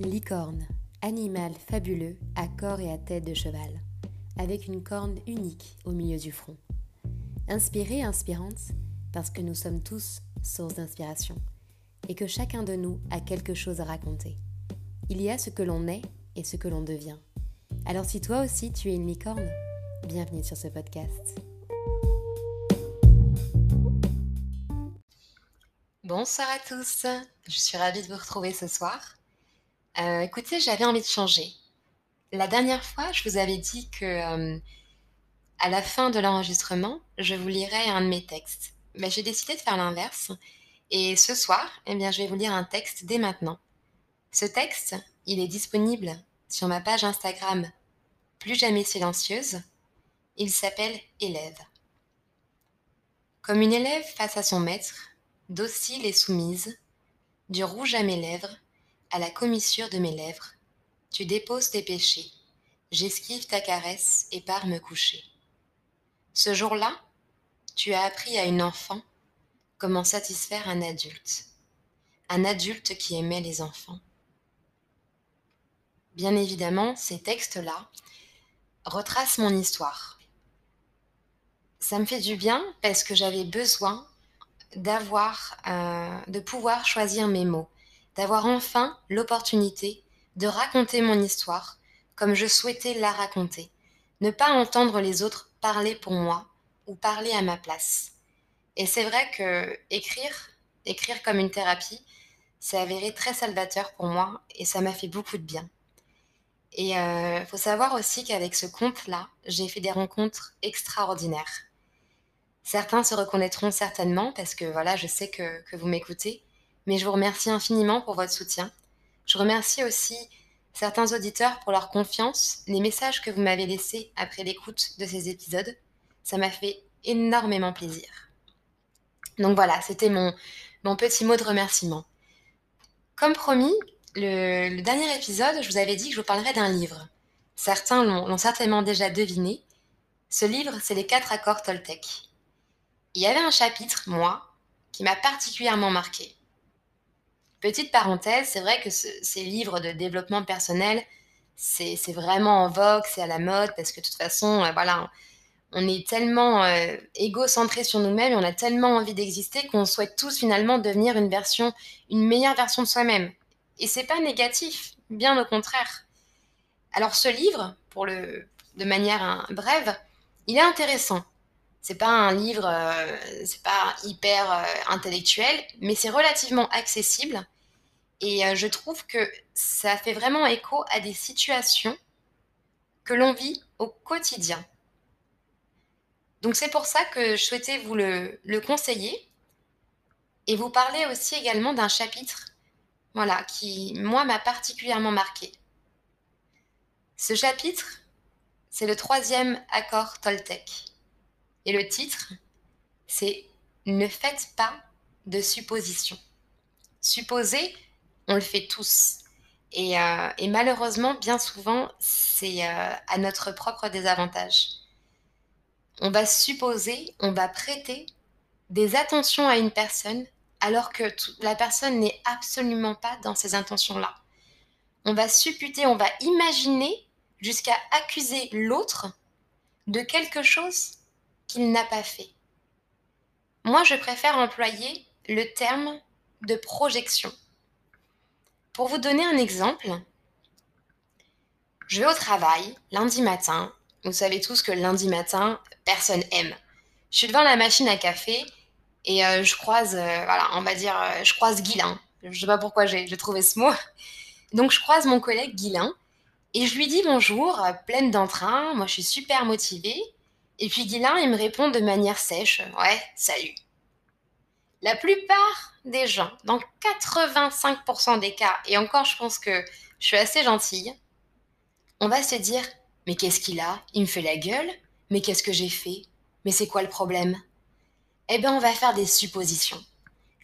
Licorne, animal fabuleux à corps et à tête de cheval, avec une corne unique au milieu du front. Inspirée, inspirante, parce que nous sommes tous source d'inspiration, et que chacun de nous a quelque chose à raconter. Il y a ce que l'on est et ce que l'on devient. Alors si toi aussi tu es une licorne, bienvenue sur ce podcast. Bonsoir à tous, je suis ravie de vous retrouver ce soir. Euh, écoutez, j'avais envie de changer. La dernière fois, je vous avais dit que euh, à la fin de l'enregistrement, je vous lirais un de mes textes. Mais j'ai décidé de faire l'inverse. Et ce soir, eh bien, je vais vous lire un texte dès maintenant. Ce texte, il est disponible sur ma page Instagram Plus jamais silencieuse. Il s'appelle Élève. Comme une élève face à son maître, docile et soumise, du rouge à mes lèvres, à la commissure de mes lèvres, tu déposes tes péchés, j'esquive ta caresse et pars me coucher. Ce jour-là, tu as appris à une enfant comment satisfaire un adulte, un adulte qui aimait les enfants. Bien évidemment, ces textes-là retracent mon histoire. Ça me fait du bien parce que j'avais besoin d'avoir, euh, de pouvoir choisir mes mots, d'avoir enfin l'opportunité de raconter mon histoire comme je souhaitais la raconter, ne pas entendre les autres parler pour moi ou parler à ma place. Et c'est vrai que écrire, écrire comme une thérapie, s'est avéré très salvateur pour moi et ça m'a fait beaucoup de bien. Et il euh, faut savoir aussi qu'avec ce compte-là, j'ai fait des rencontres extraordinaires. Certains se reconnaîtront certainement parce que voilà, je sais que, que vous m'écoutez, mais je vous remercie infiniment pour votre soutien. Je remercie aussi certains auditeurs pour leur confiance, les messages que vous m'avez laissés après l'écoute de ces épisodes. Ça m'a fait énormément plaisir. Donc voilà, c'était mon, mon petit mot de remerciement. Comme promis, le, dernier épisode, je vous avais dit que je vous parlerais d'un livre. Certains l'ont certainement déjà deviné. Ce livre, c'est les quatre accords Toltec il y avait un chapitre, moi, qui m'a particulièrement marqué. Petite parenthèse, c'est vrai que ces livres de développement personnel, c'est vraiment en vogue, c'est à la mode, parce que de toute façon, euh, voilà, on est tellement euh, égocentré sur nous-mêmes on a tellement envie d'exister qu'on souhaite tous finalement devenir une version, une meilleure version de soi-même. Et c'est pas négatif, bien au contraire. Alors ce livre, pour le, de manière hein, brève, il est intéressant c'est pas un livre, euh, c'est pas hyper intellectuel, mais c'est relativement accessible. Et euh, je trouve que ça fait vraiment écho à des situations que l'on vit au quotidien. Donc c'est pour ça que je souhaitais vous le, le conseiller et vous parler aussi également d'un chapitre voilà, qui, moi, m'a particulièrement marqué. Ce chapitre, c'est le troisième accord Toltec. Et le titre, c'est Ne faites pas de suppositions. Supposer, on le fait tous. Et, euh, malheureusement, bien souvent, c'est euh, à notre propre désavantage. On va supposer, on va prêter des attentions à une personne alors que la personne n'est absolument pas dans ces intentions-là. On va supputer, on va imaginer jusqu'à accuser l'autre de quelque chose qu'il n'a pas fait. Moi, je préfère employer le terme de projection. Pour vous donner un exemple, je vais au travail lundi matin. Vous savez tous que lundi matin, personne aime. Je suis devant la machine à café et euh, je croise, euh, voilà, on va dire, euh, je croise Guilin. Je ne sais pas pourquoi j'ai trouvé ce mot. Donc je croise mon collègue Guilin et je lui dis bonjour, pleine d'entrain. Moi, je suis super motivée. Et puis Guilain, il me répond de manière sèche Ouais, salut. La plupart des gens, dans 85% des cas, et encore je pense que je suis assez gentille, on va se dire Mais qu'est-ce qu'il a? Il me fait la gueule Mais qu'est-ce que j'ai fait? Mais c'est quoi le problème? Eh bien, on va faire des suppositions.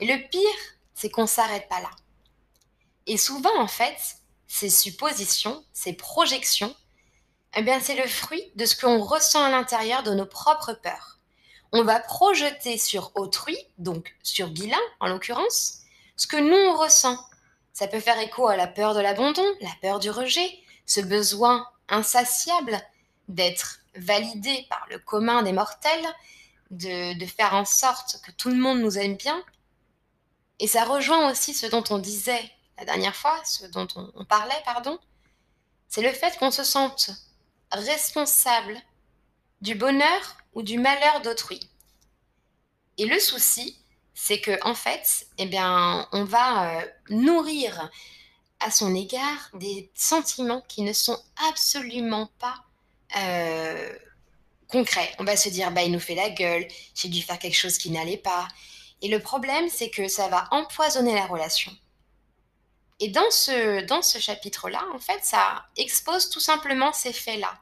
Et le pire, c'est qu'on s'arrête pas là. Et souvent, en fait, ces suppositions, ces projections, eh bien, c'est le fruit de ce qu'on ressent à l'intérieur de nos propres peurs. On va projeter sur autrui, donc sur Guilin en l'occurrence, ce que nous on ressent. Ça peut faire écho à la peur de l'abandon, la peur du rejet, ce besoin insatiable d'être validé par le commun des mortels, de, faire en sorte que tout le monde nous aime bien. Et ça rejoint aussi ce dont on disait la dernière fois, ce dont on, on parlait, pardon, c'est le fait qu'on se sente responsable du bonheur ou du malheur d'autrui. Et le souci, c'est que en fait, eh bien, on va euh, nourrir à son égard des sentiments qui ne sont absolument pas euh, concrets. On va se dire, bah, il nous fait la gueule, j'ai dû faire quelque chose qui n'allait pas. Et le problème, c'est que ça va empoisonner la relation. Et dans ce, dans ce chapitre-là, en fait, ça expose tout simplement ces faits-là.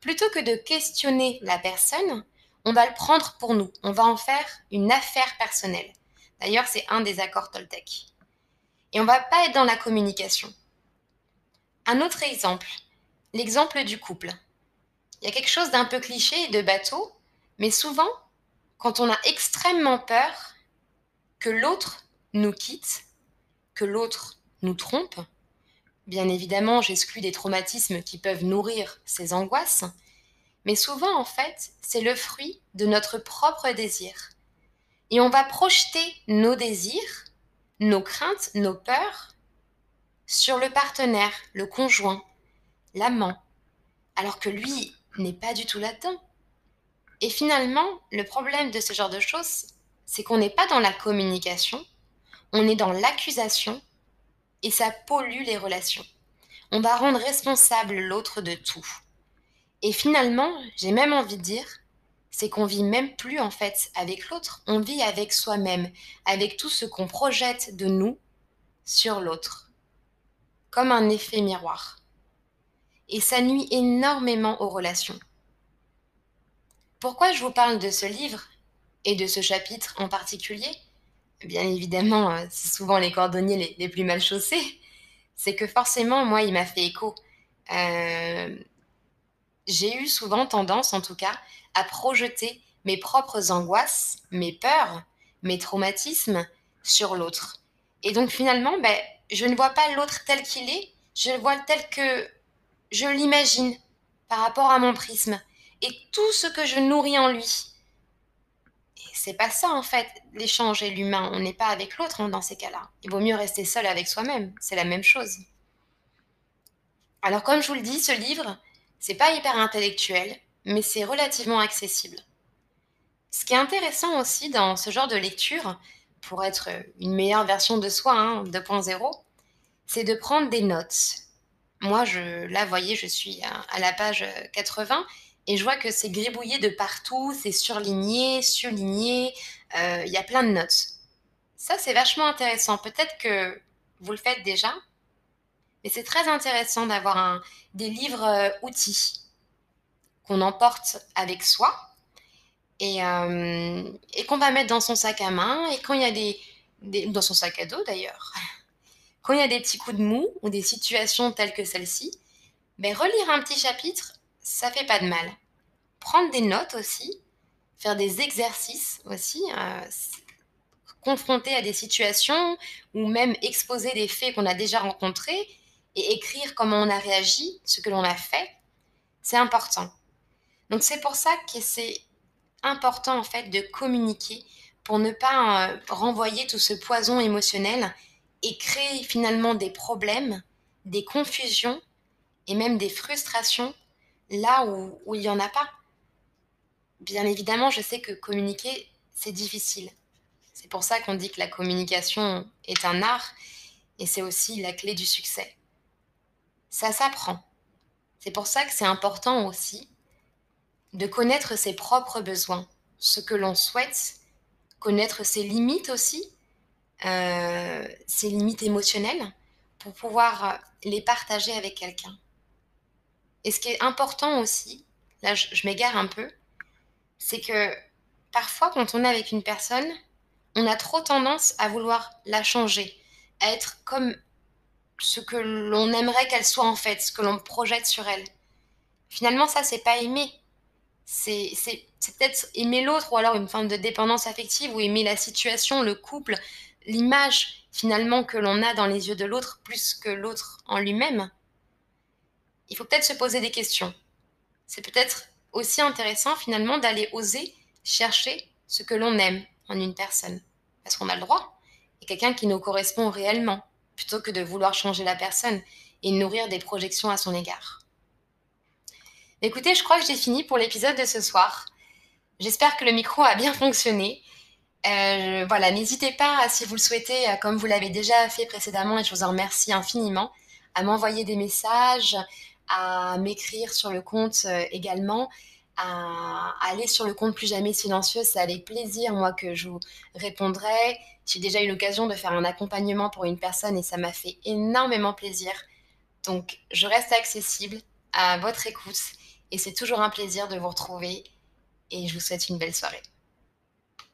Plutôt que de questionner la personne, on va le prendre pour nous. On va en faire une affaire personnelle. D'ailleurs, c'est un des accords Toltec. Et on va pas être dans la communication. Un autre exemple, l'exemple du couple. Il y a quelque chose d'un peu cliché et de bateau, mais souvent, quand on a extrêmement peur que l'autre nous quitte, que l'autre nous trompe, bien évidemment, j'exclus des traumatismes qui peuvent nourrir ces angoisses, mais souvent, en fait, c'est le fruit de notre propre désir. Et on va projeter nos désirs, nos craintes, nos peurs sur le partenaire, le conjoint, l'amant, alors que lui n'est pas du tout là-dedans. Et finalement, le problème de ce genre de choses, c'est qu'on n'est pas dans la communication, on est dans l'accusation et ça pollue les relations. On va rendre responsable l'autre de tout. Et finalement, j'ai même envie de dire, c'est qu'on vit même plus en fait avec l'autre, on vit avec soi-même, avec tout ce qu'on projette de nous sur l'autre, comme un effet miroir. Et ça nuit énormément aux relations. Pourquoi je vous parle de ce livre et de ce chapitre en particulier? Bien évidemment, euh, c'est souvent les cordonniers les, les, plus mal chaussés. C'est que forcément, moi, il m'a fait écho. Euh, j'ai eu souvent tendance, en tout cas, à projeter mes propres angoisses, mes peurs, mes traumatismes sur l'autre. Et donc finalement, ben, je ne vois pas l'autre tel qu'il est, je le vois tel que je l'imagine par rapport à mon prisme et tout ce que je nourris en lui. C'est pas ça en fait, l'échange et l'humain. On n'est pas avec l'autre hein, dans ces cas-là. Il vaut mieux rester seul avec soi-même. C'est la même chose. Alors comme je vous le dis, ce livre, c'est pas hyper intellectuel, mais c'est relativement accessible. Ce qui est intéressant aussi dans ce genre de lecture, pour être une meilleure version de soi, hein, 2.0, c'est de prendre des notes. Moi, je, là, voyez, je suis à la page 80 et je vois que c'est gribouillé de partout, c'est surligné, surligné, euh, il y a plein de notes. Ça, c'est vachement intéressant. Peut-être que vous le faites déjà, mais c'est très intéressant d'avoir des livres euh, qu'on emporte avec soi et, euh, et qu'on va mettre dans son sac à main. Et quand il y a des, des dans son sac à dos d'ailleurs, quand il y a des petits coups de mou ou des situations telles que celle-ci, ben relire un petit chapitre, ça fait pas de mal. Prendre des notes aussi, faire des exercices aussi, euh, confronter à des situations ou même exposer des faits qu'on a déjà rencontrés et écrire comment on a réagi, ce que l'on a fait, c'est important. Donc c'est pour ça que c'est important en fait de communiquer pour ne pas euh, renvoyer tout ce poison émotionnel et créer finalement des problèmes, des confusions et même des frustrations là où, il n'y en a pas. Bien évidemment, je sais que communiquer, c'est difficile. C'est pour ça qu'on dit que la communication est un art et c'est aussi la clé du succès. Ça s'apprend. C'est pour ça que c'est important aussi de connaître ses propres besoins, ce que l'on souhaite, connaître ses limites aussi, euh, ses limites émotionnelles, pour pouvoir les partager avec quelqu'un. Et ce qui est important aussi, là je, m'égare un peu, c'est que parfois quand on est avec une personne, on a trop tendance à vouloir la changer, à être comme ce que l'on aimerait qu'elle soit en fait, ce que l'on projette sur elle. Finalement, ça, c'est pas aimer. C'est peut-être aimer l'autre ou alors une forme de dépendance affective ou aimer la situation, le couple, l'image finalement que l'on a dans les yeux de l'autre plus que l'autre en lui-même, il faut peut-être se poser des questions. C'est peut-être aussi intéressant finalement d'aller oser chercher ce que l'on aime en une personne. Parce qu'on a le droit. Et quelqu'un qui nous correspond réellement, plutôt que de vouloir changer la personne et nourrir des projections à son égard. Écoutez, je crois que j'ai fini pour l'épisode de ce soir. J'espère que le micro a bien fonctionné. Euh, voilà, n'hésitez pas, si vous le souhaitez, euh, comme vous l'avez déjà fait précédemment, et je vous en remercie infiniment, à m'envoyer des messages, à m'écrire sur le compte euh, également, à, aller sur le compte Plus Jamais Silencieux. C'est avec plaisir, moi, que je vous répondrai. J'ai déjà eu l'occasion de faire un accompagnement pour une personne et ça m'a fait énormément plaisir. Donc, je reste accessible à votre écoute et c'est toujours un plaisir de vous retrouver et je vous souhaite une belle soirée.